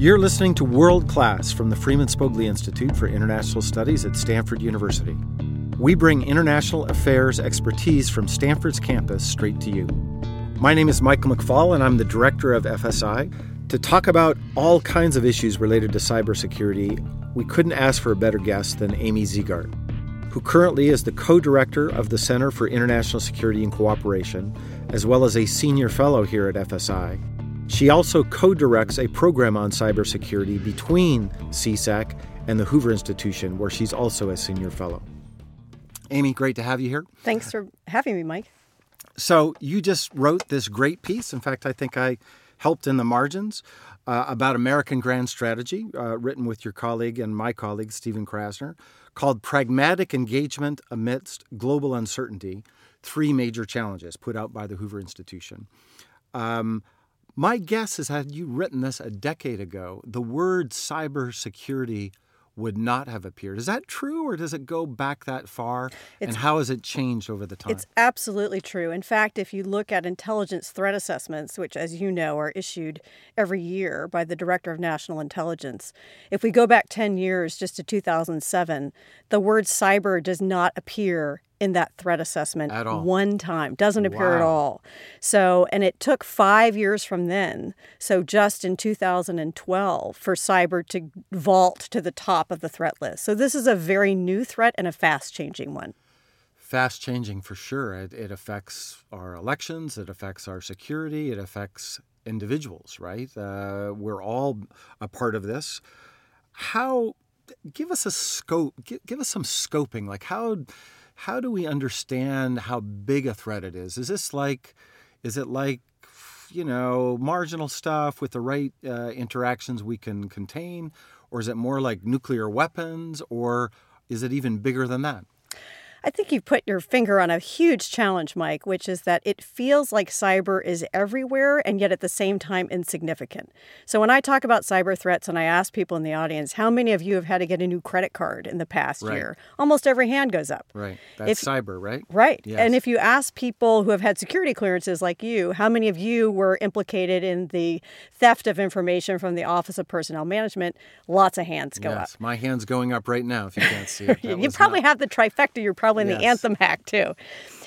You're listening to World Class from the Freeman Spogli Institute for International Studies at Stanford University. We bring international affairs expertise from Stanford's campus straight to you. My name is Michael McFaul, and I'm the director of FSI. To talk about all kinds of issues related to cybersecurity, we couldn't ask for a better guest than Amy Zegart, who currently is the co director of the Center for International Security and Cooperation, as well as a senior fellow here at FSI. She also co directs a program on cybersecurity between CISAC and the Hoover Institution, where she's also a senior fellow. Amy, great to have you here. Thanks for having me, Mike. So, you just wrote this great piece. In fact, I think I helped in the margins uh, about American Grand Strategy, uh, written with your colleague and my colleague, Stephen Krasner, called Pragmatic Engagement Amidst Global Uncertainty Three Major Challenges, put out by the Hoover Institution. Um, my guess is had you written this a decade ago, the word cybersecurity would not have appeared. Is that true, or does it go back that far? It's, and how has it changed over the time? It's absolutely true. In fact, if you look at intelligence threat assessments, which, as you know, are issued every year by the Director of National Intelligence, if we go back 10 years just to 2007, the word cyber does not appear in that threat assessment at all. one time. Doesn't appear wow. at all. So, and it took five years from then. So, just in 2012 for cyber to vault to the top of the threat list. So, this is a very new threat and a fast changing one. Fast changing for sure. It, it affects our elections, it affects our security, it affects individuals, right? Uh, we're all a part of this. How, give us a scope, give, give us some scoping. Like, how, how do we understand how big a threat it is? Is this like, is it like, you know, marginal stuff with the right uh, interactions we can contain? Or is it more like nuclear weapons? Or is it even bigger than that? I think you've put your finger on a huge challenge, Mike, which is that it feels like cyber is everywhere and yet at the same time insignificant. So when I talk about cyber threats and I ask people in the audience, how many of you have had to get a new credit card in the past right. year? Almost every hand goes up. Right. That's if, cyber, right? Right. Yes. And if you ask people who have had security clearances like you, how many of you were implicated in the theft of information from the Office of Personnel Management? Lots of hands go yes. up. My hand's going up right now if you can't see it. you probably not... have the trifecta. You're probably in yes. the Anthem hack too.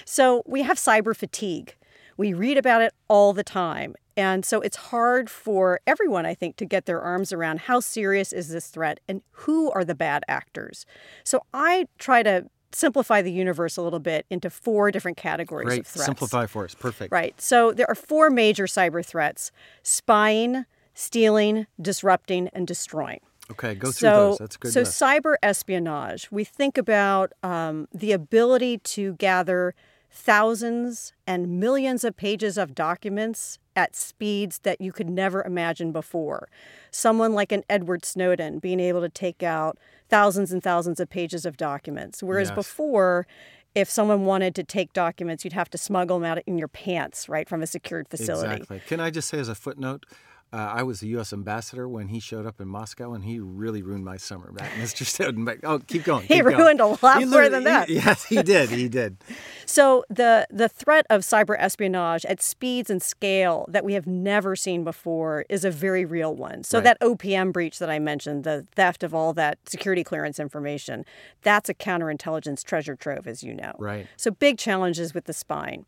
So we have cyber fatigue. We read about it all the time. And so it's hard for everyone, I think, to get their arms around how serious is this threat and who are the bad actors. So I try to simplify the universe a little bit into four different categories Great. of threats. Simplify for us. Perfect. Right. So there are four major cyber threats spying, stealing, disrupting, and destroying. Okay, go through so, those. That's good. So, cyber espionage, we think about um, the ability to gather thousands and millions of pages of documents at speeds that you could never imagine before. Someone like an Edward Snowden being able to take out thousands and thousands of pages of documents, whereas yes. before, if someone wanted to take documents, you'd have to smuggle them out in your pants, right, from a secured facility. Exactly. Can I just say as a footnote, uh, I was the U.S. ambassador when he showed up in Moscow, and he really ruined my summer. Right, Mr. Snowden. Oh, keep going. he keep ruined going. a lot more than that. He, yes, he did. He did. so the the threat of cyber espionage at speeds and scale that we have never seen before is a very real one. So right. that OPM breach that I mentioned, the theft of all that security clearance information, that's a counterintelligence treasure trove, as you know. Right. So big challenges with the spine.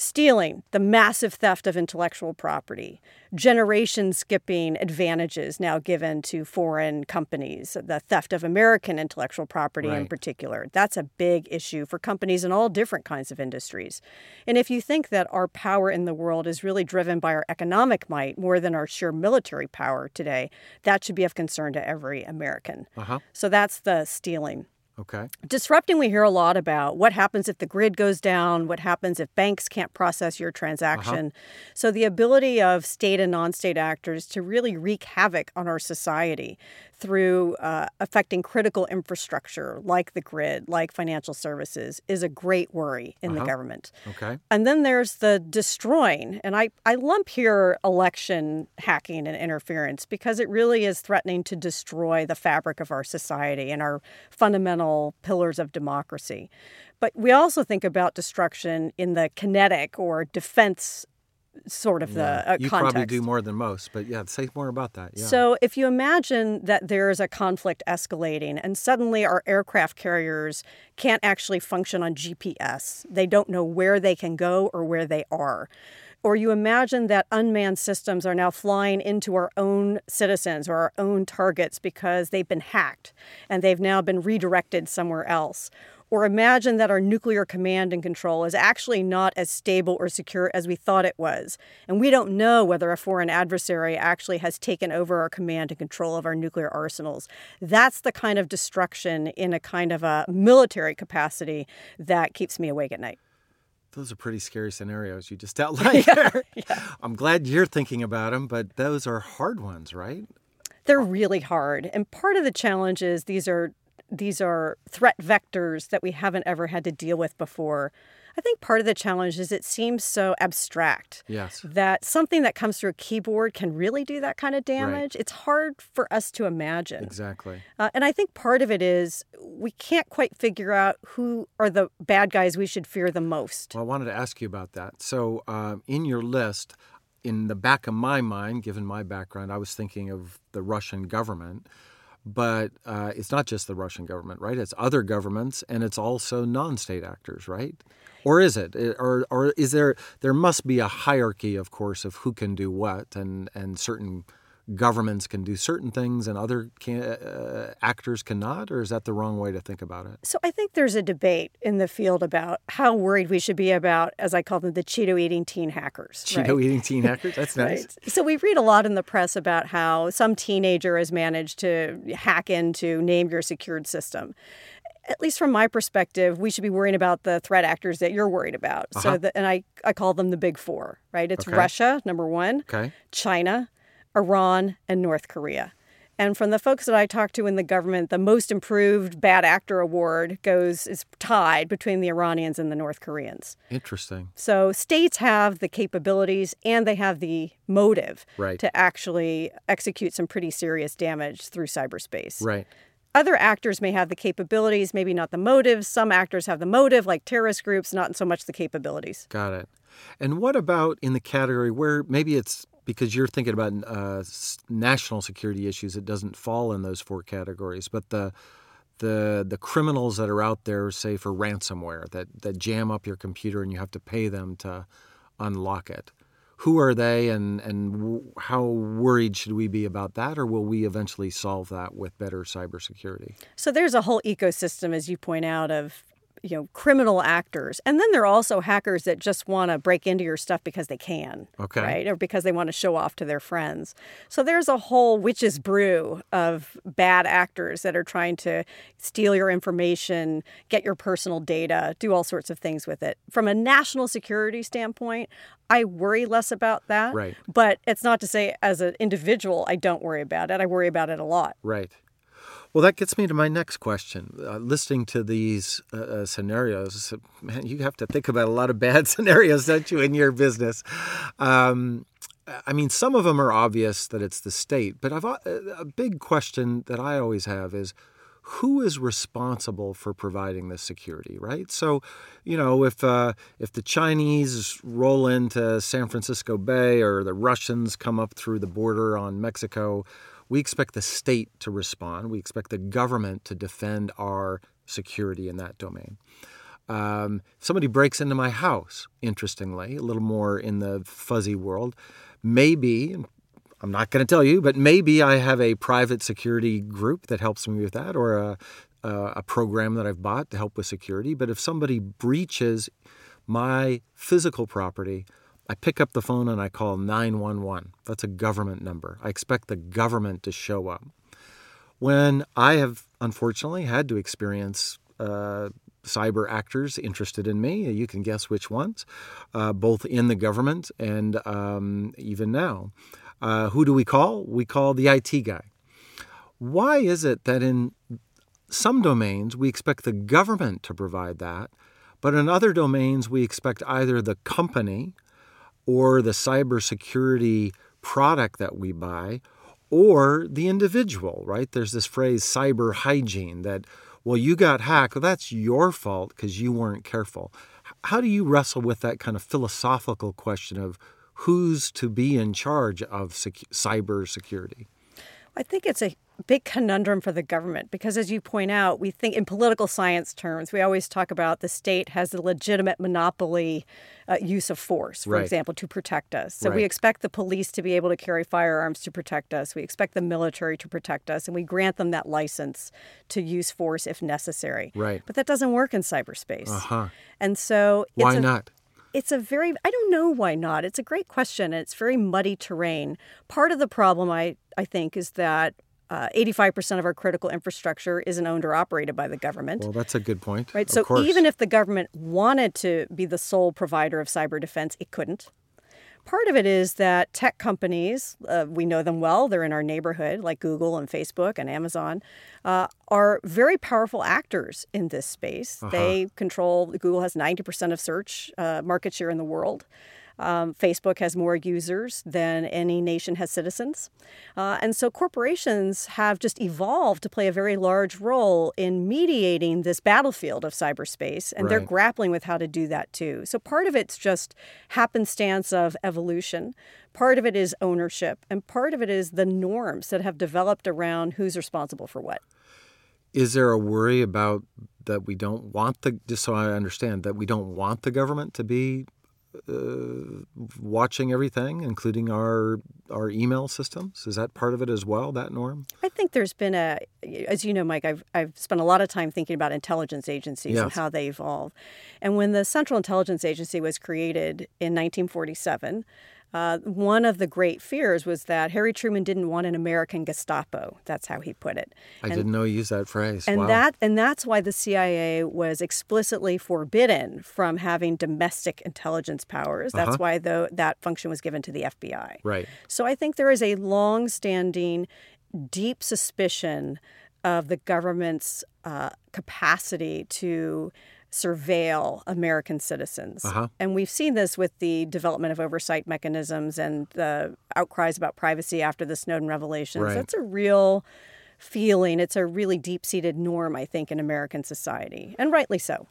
Stealing, the massive theft of intellectual property, generation skipping advantages now given to foreign companies, the theft of American intellectual property right. in particular. That's a big issue for companies in all different kinds of industries. And if you think that our power in the world is really driven by our economic might more than our sheer military power today, that should be of concern to every American. Uh-huh. So that's the stealing. Okay. Disrupting, we hear a lot about what happens if the grid goes down, what happens if banks can't process your transaction. Uh-huh. So, the ability of state and non state actors to really wreak havoc on our society through uh, affecting critical infrastructure like the grid, like financial services, is a great worry in uh-huh. the government. Okay. And then there's the destroying. And I, I lump here election hacking and interference because it really is threatening to destroy the fabric of our society and our fundamental pillars of democracy. But we also think about destruction in the kinetic or defense sort of Yeah. the uh, you context. probably do more than most, but yeah, say more about that. Yeah. So, if you imagine that there is a conflict escalating and suddenly our aircraft carriers can't actually function on GPS, they don't know where they can go or where they are. Or you imagine that unmanned systems are now flying into our own citizens or our own targets because they've been hacked and they've now been redirected somewhere else. Or imagine that our nuclear command and control is actually not as stable or secure as we thought it was. And we don't know whether a foreign adversary actually has taken over our command and control of our nuclear arsenals. That's the kind of destruction in a kind of a military capacity that keeps me awake at night. Those are pretty scary scenarios you just outlined there. I'm glad you're thinking about them, but those are hard ones, right? They're really hard. And part of the challenge is these are these are threat vectors that we haven't ever had to deal with before. I think part of the challenge is it seems so abstract Yes. that something that comes through a keyboard can really do that kind of damage. It's hard for us to imagine. Exactly. Uh, and I think part of it is we can't quite figure out who are the bad guys we should fear the most. Well, I wanted to ask you about that. So, um, in your list, in the back of my mind, given my background, I was thinking of the Russian government. But uh, it's not just the Russian government, right? It's other governments, and it's also non-state actors, right? Or is it? Or, or is there? There must be a hierarchy, of course, of who can do what, and and certain governments can do certain things, and other can, uh, actors cannot. Or is that the wrong way to think about it? So I think there's a debate in the field about how worried we should be about, as I call them, the Cheeto eating teen hackers. right? Cheeto eating teen hackers. That's nice. Right. So we read a lot in the press about how some teenager has managed to hack into name your secured system. At least from my perspective, we should be worrying about the threat actors that you're worried about. So, Uh-huh. the, and I, I call them the big four, right? It's Okay. Russia, number one, Okay. China, Iran, and North Korea. And from the folks that I talked to in the government, the most improved bad actor award goes is tied between the Iranians and the North Koreans. Interesting. So states have the capabilities and they have the motive Right. to actually execute some pretty serious damage through cyberspace. Right. Other actors may have the capabilities, maybe not the motives. Some actors have the motive, like terrorist groups, not so much the capabilities. Got it. And what about in the category where maybe it's because you're thinking about uh, national security issues, it doesn't fall in those four categories, but the the the criminals that are out there, say for ransomware, that that jam up your computer and you have to pay them to unlock it. Who are they, and and how worried should we be about that, or will we eventually solve that with better cybersecurity? So there's a whole ecosystem, as you point out, of you know criminal actors, and then there are also hackers that just want to break into your stuff because they can, Okay. right, or because they want to show off to their friends. So there's a whole witch's brew of bad actors that are trying to steal your information, get your personal data, do all sorts of things with it. From a national security standpoint, I worry less about that. Right. But it's not to say as an individual I don't worry about it. I worry about it a lot. Right. Well, that gets me to my next question. Uh, listening to these uh, uh, scenarios, man, you have to think about a lot of bad scenarios, don't you, in your business? Um, I mean, some of them are obvious that it's the state, but I've, uh, a big question that I always have is who is responsible for providing this security, right? So, you know, if uh, if the Chinese roll into San Francisco Bay or the Russians come up through the border on Mexico, we expect the state to respond. We expect the government to defend our security in that domain. Um, somebody breaks into my house, interestingly, a little more in the fuzzy world, maybe, I'm not going to tell you, but maybe I have a private security group that helps me with that or a, a, a program that I've bought to help with security. But if somebody breaches my physical property, I pick up the phone and I call 911. That's a government number. I expect the government to show up. When I have unfortunately had to experience uh, cyber actors interested in me, you can guess which ones, uh, both in the government and um, even now. Uh, who do we call? We call the IT guy. Why is it that in some domains we expect the government to provide that, but in other domains we expect either the company or the cybersecurity product that we buy or the individual, right? There's this phrase cyber hygiene that, well, you got hacked. Well, that's your fault because you weren't careful. How do you wrestle with that kind of philosophical question of who's to be in charge of sec- cyber security? I think it's a big conundrum for the government because, as you point out, we think in political science terms, we always talk about the state has a legitimate monopoly uh, use of force, for Right. example, to protect us. So we expect the police to be able to carry firearms to protect us. We expect the military to protect us, and we grant them that license to use force if necessary. Right. But that doesn't work in cyberspace. Uh huh. And so it's Why a- not? it's a very I don't know why not. It's a great question. and It's very muddy terrain. Part of the problem I I think is that uh, 85% of our critical infrastructure isn't owned or operated by the government. Well, that's a good point. right. Of So course. even if the government wanted to be the sole provider of cyber defense, it couldn't. Part of it is that tech companies, uh, we know them well, they're in our neighborhood, like Google and Facebook and Amazon, uh, are very powerful actors in this space. Uh-huh. They control, Google has 90% of search uh, market share in the world. Um, Facebook has more users than any nation has citizens. Uh, and so corporations have just evolved to play a very large role in mediating this battlefield of cyberspace, and they're grappling with how to do that too. So part of it's just happenstance of evolution, part of it is ownership, and part of it is the norms that have developed around who's responsible for what. Is there a worry about that we don't want the just so I understand that we don't want the government to be uh, watching everything, including our our email systems? Is that part of it as well? That norm? I think there's been a, as you know, Mike, I've, I've spent a lot of time thinking about intelligence agencies and how they evolve. And when the Central Intelligence Agency was created in 1947, uh, one of the great fears was that Harry Truman didn't want an American Gestapo. That's how he put it. I And- didn't know you used that phrase. and wow. that and that's why the CIA was explicitly forbidden from having domestic intelligence powers. That's Uh-huh. why though that function was given to the FBI. right. So I think there is a long-standing, deep suspicion of the government's uh, capacity to surveil American citizens. Uh-huh. And we've seen this with the development of oversight mechanisms and the outcries about privacy after the Snowden revelations. Right. That's a real feeling. It's a really deep-seated norm, I think, in American society, and rightly so.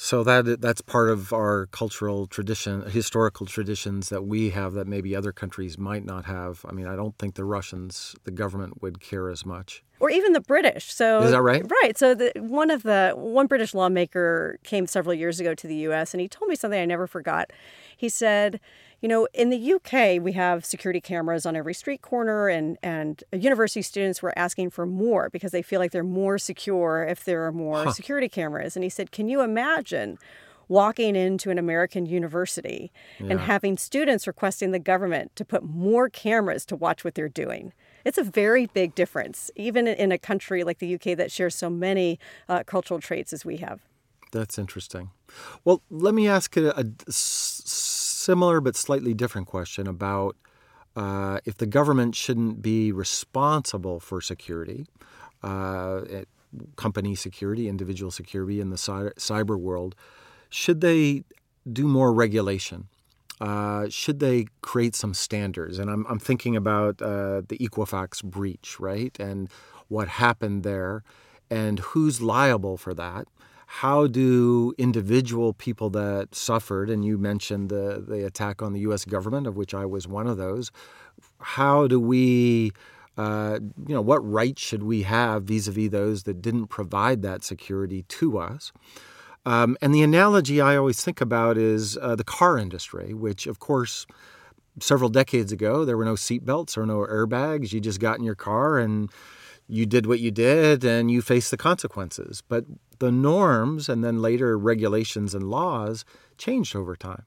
So that that's part of our cultural tradition, historical traditions that we have that maybe other countries might not have. I mean, I don't think the Russians, the government would care as much. or even the British. So Is that right? Right. So the, one of the one British lawmaker came several years ago to the U.S. and he told me something I never forgot. He said, "You know, in the U.K. we have security cameras on every street corner, and and university students were asking for more because they feel like they're more secure if there are more security cameras." And he said, "Can you imagine?" Walking into an American university and having students requesting the government to put more cameras to watch what they're doing. It's a very big difference, even in a country like the UK that shares so many uh, cultural traits as we have. That's interesting. Well, let me ask a, a s- similar but slightly different question about uh, if the government shouldn't be responsible for security, uh, company security, individual security in the cy- cyber world, should they do more regulation? Uh, should they create some standards? And I'm, I'm thinking about uh, the Equifax breach, right? And what happened there, and who's liable for that. How do individual people that suffered, and you mentioned the, the attack on the U.S. government, of which I was one of those, how do we, uh, you know, what rights should we have vis a vis those that didn't provide that security to us? Um, and the analogy I always think about is uh, the car industry, which, of course, several decades ago, there were no seatbelts or no airbags. You just got in your car and you did what you did and you faced the consequences. But the norms and then later regulations and laws changed over time.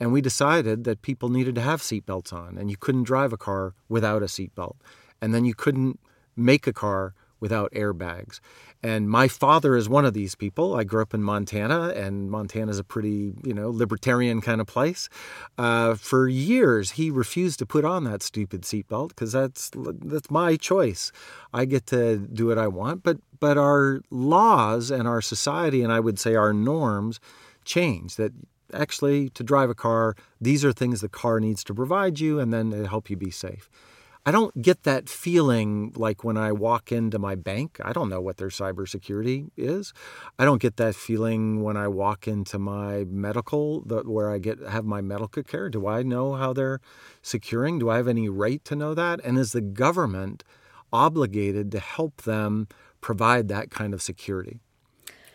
And we decided that people needed to have seatbelts on and you couldn't drive a car without a seatbelt. And then you couldn't make a car without airbags. And my father is one of these people. I grew up in Montana, and Montana is a pretty, you know, libertarian kind of place. Uh, for years, he refused to put on that stupid seatbelt because that's that's my choice. I get to do what I want. But but our laws and our society, and I would say our norms, change. That actually, to drive a car, these are things the car needs to provide you, and then help you be safe. I don't get that feeling like when I walk into my bank. I don't know what their cybersecurity is. I don't get that feeling when I walk into my medical, the, where I get have my medical care. Do I know how they're securing? Do I have any right to know that? And is the government obligated to help them provide that kind of security,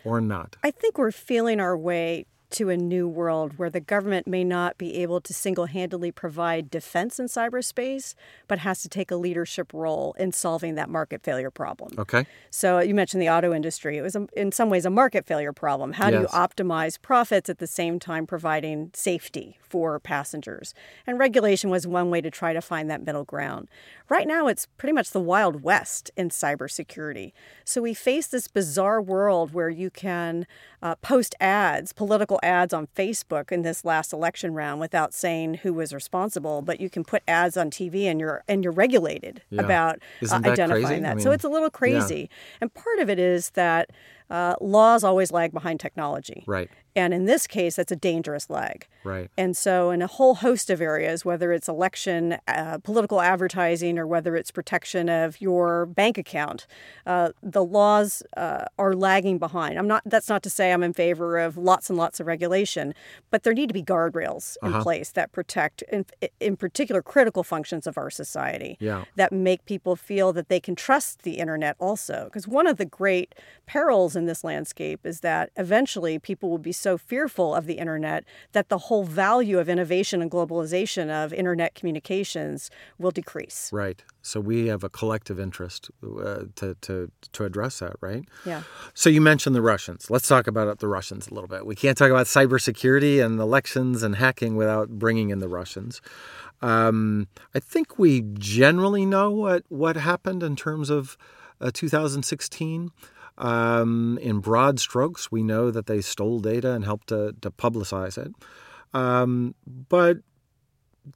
or not? I think we're feeling our way to a new world where the government may not be able to single handedly provide defense in cyberspace, but has to take a leadership role in solving that market failure problem. Okay. So you mentioned the auto industry. It was, a, in some ways, a market failure problem. How do you optimize profits at the same time providing safety for passengers? And regulation was one way to try to find that middle ground. Right now, it's pretty much the Wild West in cybersecurity. So we face this bizarre world where you can uh, post ads, political ads on Facebook in this last election round without saying who was responsible, but you can put ads on TV and you're and you're regulated yeah. about uh, that identifying crazy? that. I mean, so it's a little crazy. Yeah. And part of it is that uh, laws always lag behind technology. Right. And in this case, that's a dangerous lag. Right. And so, in a whole host of areas, whether it's election, uh, political advertising, or whether it's protection of your bank account, uh, the laws uh, are lagging behind. I'm not. That's not to say I'm in favor of lots and lots of regulation, but there need to be guardrails uh-huh. in place that protect, in, in particular, critical functions of our society. Yeah. That make people feel that they can trust the internet also. Because one of the great perils in this landscape is that eventually people will be so fearful of the internet that the whole value of innovation and globalization of internet communications will decrease. Right. So we have a collective interest uh, to, to, to address that, right? Yeah. So you mentioned the Russians. Let's talk about the Russians a little bit. We can't talk about cybersecurity and elections and hacking without bringing in the Russians. Um, I think we generally know what, what happened in terms of uh, 2016. Um, in broad strokes, we know that they stole data and helped to, to publicize it. Um, but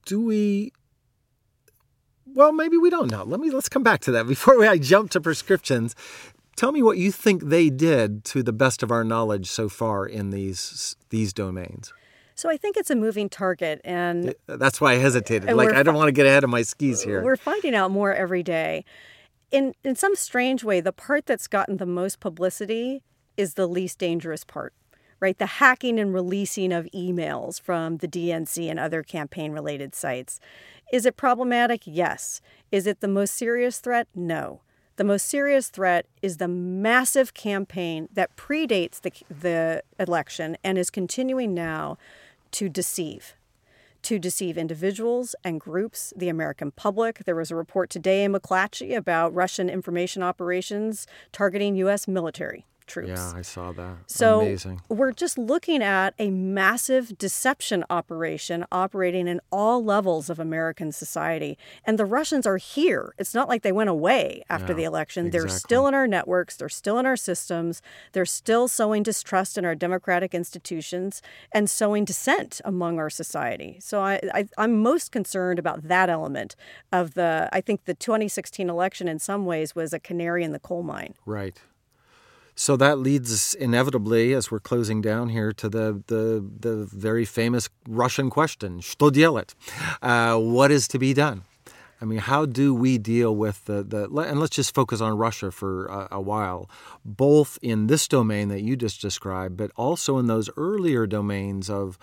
do we? Well, maybe we don't know. Let me let's come back to that before we, I jump to prescriptions. Tell me what you think they did to the best of our knowledge so far in these these domains. So I think it's a moving target, and that's why I hesitated. Like I don't want to get ahead of my skis here. We're finding out more every day in in some strange way, the part that's gotten the most publicity is the least dangerous part. Right? The hacking and releasing of emails from the DNC and other campaign related sites. Is it problematic? Yes. Is it the most serious threat? No. The most serious threat is the massive campaign that predates the, the election and is continuing now to deceive to deceive individuals and groups, the American public. There was a report today in McClatchy about Russian information operations targeting U.S. military troops. Yeah, I saw that. So Amazing. we're just looking at a massive deception operation operating in all levels of American society. And the Russians are here. It's not like they went away after yeah, the election. Exactly. They're still in our networks, they're still in our systems, they're still sowing distrust in our democratic institutions and sowing dissent among our society. So I, I I'm most concerned about that element of the I think the 2016 election in some ways was a canary in the coal mine. Right. So that leads us inevitably, as we're closing down here, to the the, the very famous Russian question: "Что делать?" Uh, what is to be done? I mean, how do we deal with the, the and let's just focus on Russia for a, a, while, both in this domain that you just described, but also in those earlier domains of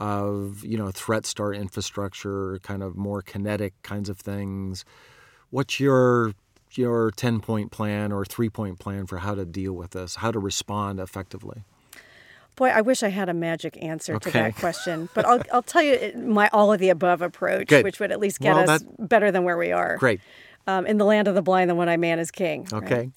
of you know threats to our infrastructure, kind of more kinetic kinds of things. What's your your 10 point plan or three point plan for how to deal with this, how to respond effectively? Boy, I wish I had a magic answer okay. to that question, but I'll, I'll tell you my all of the above approach, Good. which would at least get well, us that... better than where we are. Great. Um, in the land of the blind, the one eyed man is king. Okay. Right?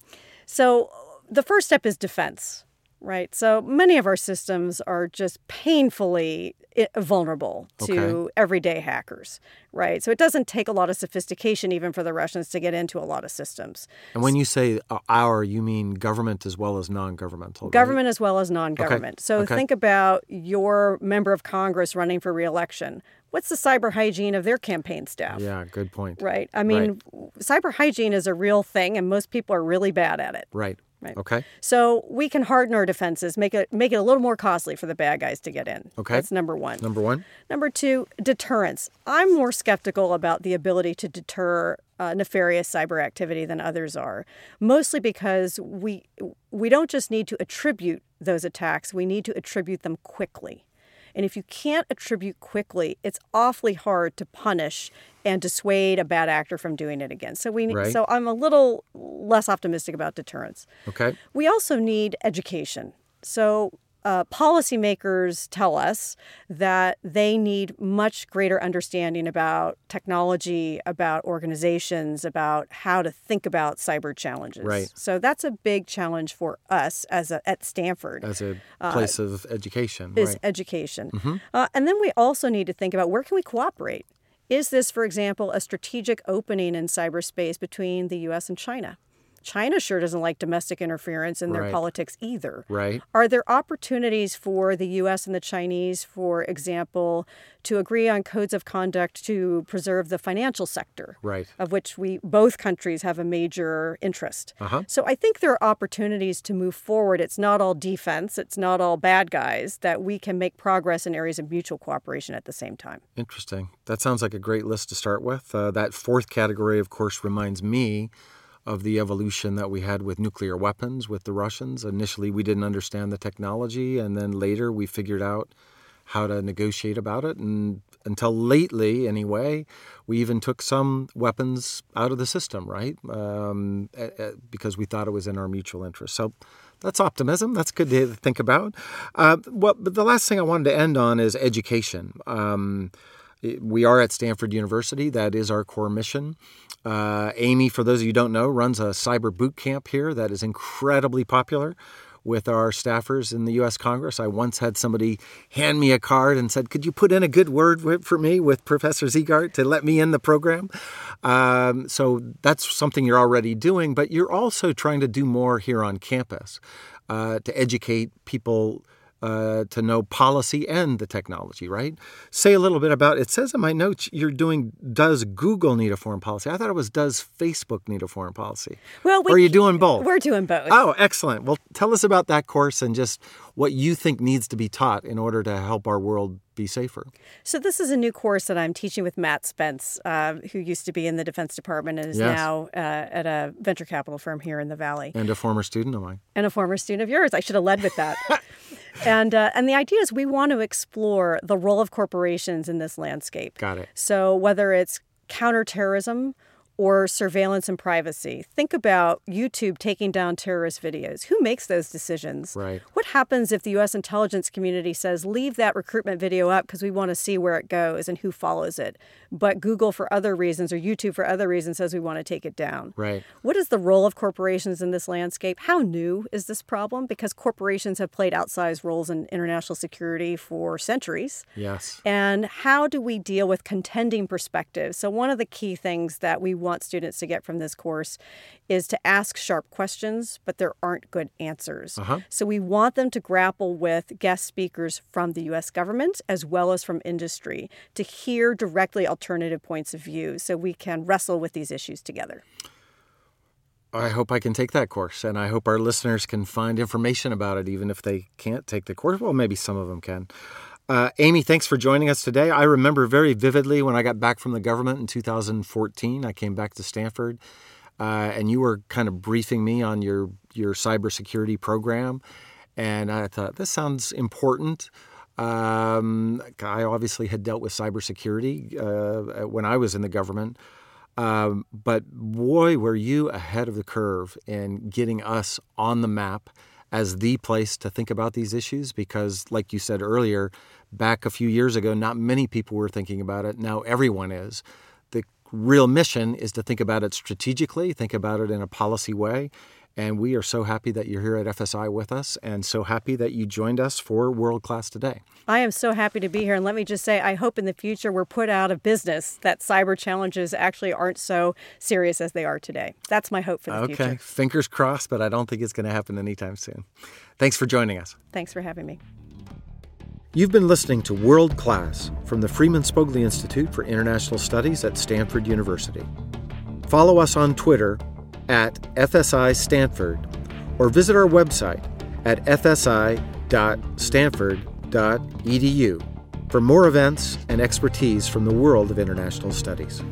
So the first step is defense right? So many of our systems are just painfully vulnerable to okay. everyday hackers, right? So it doesn't take a lot of sophistication even for the Russians to get into a lot of systems. And when you say uh, our, you mean government as well as non-governmental. Government right? as well as non-government. Okay. So okay. think about your member of Congress running for reelection. What's the cyber hygiene of their campaign staff? Yeah, good point. Right. I mean, right. cyber hygiene is a real thing, and most people are really bad at it. Right Right? Okay. So we can harden our defenses, make it make it a little more costly for the bad guys to get in. Okay. That's number one. Number one. Number two, deterrence. I'm more skeptical about the ability to deter uh, nefarious cyber activity than others are, mostly because we we don't just need to attribute those attacks; we need to attribute them quickly. And if you can't attribute quickly, it's awfully hard to punish and dissuade a bad actor from doing it again. So we Right. so I'm a little less optimistic about deterrence. Okay. We also need education. So, uh, policymakers tell us that they need much greater understanding about technology, about organizations, about how to think about cyber challenges. Right. So that's a big challenge for us as a, at Stanford As a place of education. is right. education. Uh, and then we also need to think about where can we cooperate? Is this, for example, a strategic opening in cyberspace between the U.S. and China? China sure doesn't like domestic interference in their Right. politics either. Right. Are there opportunities for the U.S. and the Chinese, for example, to agree on codes of conduct to preserve the financial sector? Right. Of which we both countries have a major interest. Uh-huh. So I think there are opportunities to move forward. It's not all defense, it's not all bad guys, that we can make progress in areas of mutual cooperation at the same time. Interesting. That sounds like a great list to start with. Uh, that fourth category, of course, reminds me of the evolution that we had with nuclear weapons with the Russians. Initially, we didn't understand the technology, and then later we figured out how to negotiate about it. And until lately, anyway, we even took some weapons out of the system, right? Um, because we thought it was in our mutual interest. So that's optimism. That's good to think about. Uh, well, but the last thing I wanted to end on is education. Um, we are at Stanford University. That is our core mission. Uh, Amy, for those of you who don't know, runs a cyber boot camp here that is incredibly popular with our staffers in the U.S. Congress. I once had somebody hand me a card and said, "Could you put in a good word for me with Professor Zegart to let me in the program?" Um, so that's something you're already doing, but you're also trying to do more here on campus uh, to educate people uh, to know policy and the technology, right? Say a little bit about it. says in my notes you're doing does Google need a foreign policy? I thought it was does Facebook need a foreign policy? Well, we or are you doing both? We're doing both. Oh, excellent. Well, tell us about that course and just what you think needs to be taught in order to help our world be safer. So this is a new course that I'm teaching with Matt Spence, uh, who used to be in the Defense Department and is Yes. now uh, at a venture capital firm here in the Valley, And a former student of mine. and a former student of yours. I should have led with that. and uh, and the idea is we want to explore the role of corporations in this landscape. Got it. So whether it's counterterrorism or surveillance and privacy, think about YouTube taking down terrorist videos. Who makes those decisions? Right. What happens if the U.S. intelligence community says, leave that recruitment video up because we want to see where it goes and who follows it? But Google, for other reasons, or YouTube, for other reasons, says we want to take it down. Right. What is the role of corporations in this landscape? How new is this problem? Because corporations have played outsized roles in international security for centuries. Yes. And how do we deal with contending perspectives? So, one of the key things that we want students to get from this course is to ask sharp questions, but there aren't good answers. Uh-huh. So, we want them to grapple with guest speakers from the US government as well as from industry to hear directly alternative points of view so we can wrestle with these issues together. I hope I can take that course, and I hope our listeners can find information about it, even if they can't take the course. Well, maybe some of them can. Uh, Amy, thanks for joining us today. I remember very vividly when I got back from the government in 2014. I came back to Stanford, uh, and you were kind of briefing me on your your cybersecurity program, and I thought this sounds important. Um, I obviously had dealt with cybersecurity uh, when I was in the government. Um, but boy, were you ahead of the curve in getting us on the map as the place to think about these issues because, like you said earlier, back a few years ago, not many people were thinking about it. Now everyone is. The real mission is to think about it strategically, think about it in a policy way. And we are so happy that you're here at FSI with us and so happy that you joined us for World Class Today. I am so happy to be here. And let me just say, I hope in the future we're put out of business, that cyber challenges actually aren't so serious as they are today. That's my hope for the Okay, future. Okay, fingers crossed, but I don't think it's going to happen anytime soon. Thanks for joining us. Thanks for having me. You've been listening to World Class from the Freeman Spogli Institute for International Studies at Stanford University. Follow us on Twitter at FSI Stanford or visit our website at fsi.stanford.edu for more events and expertise from the world of international studies.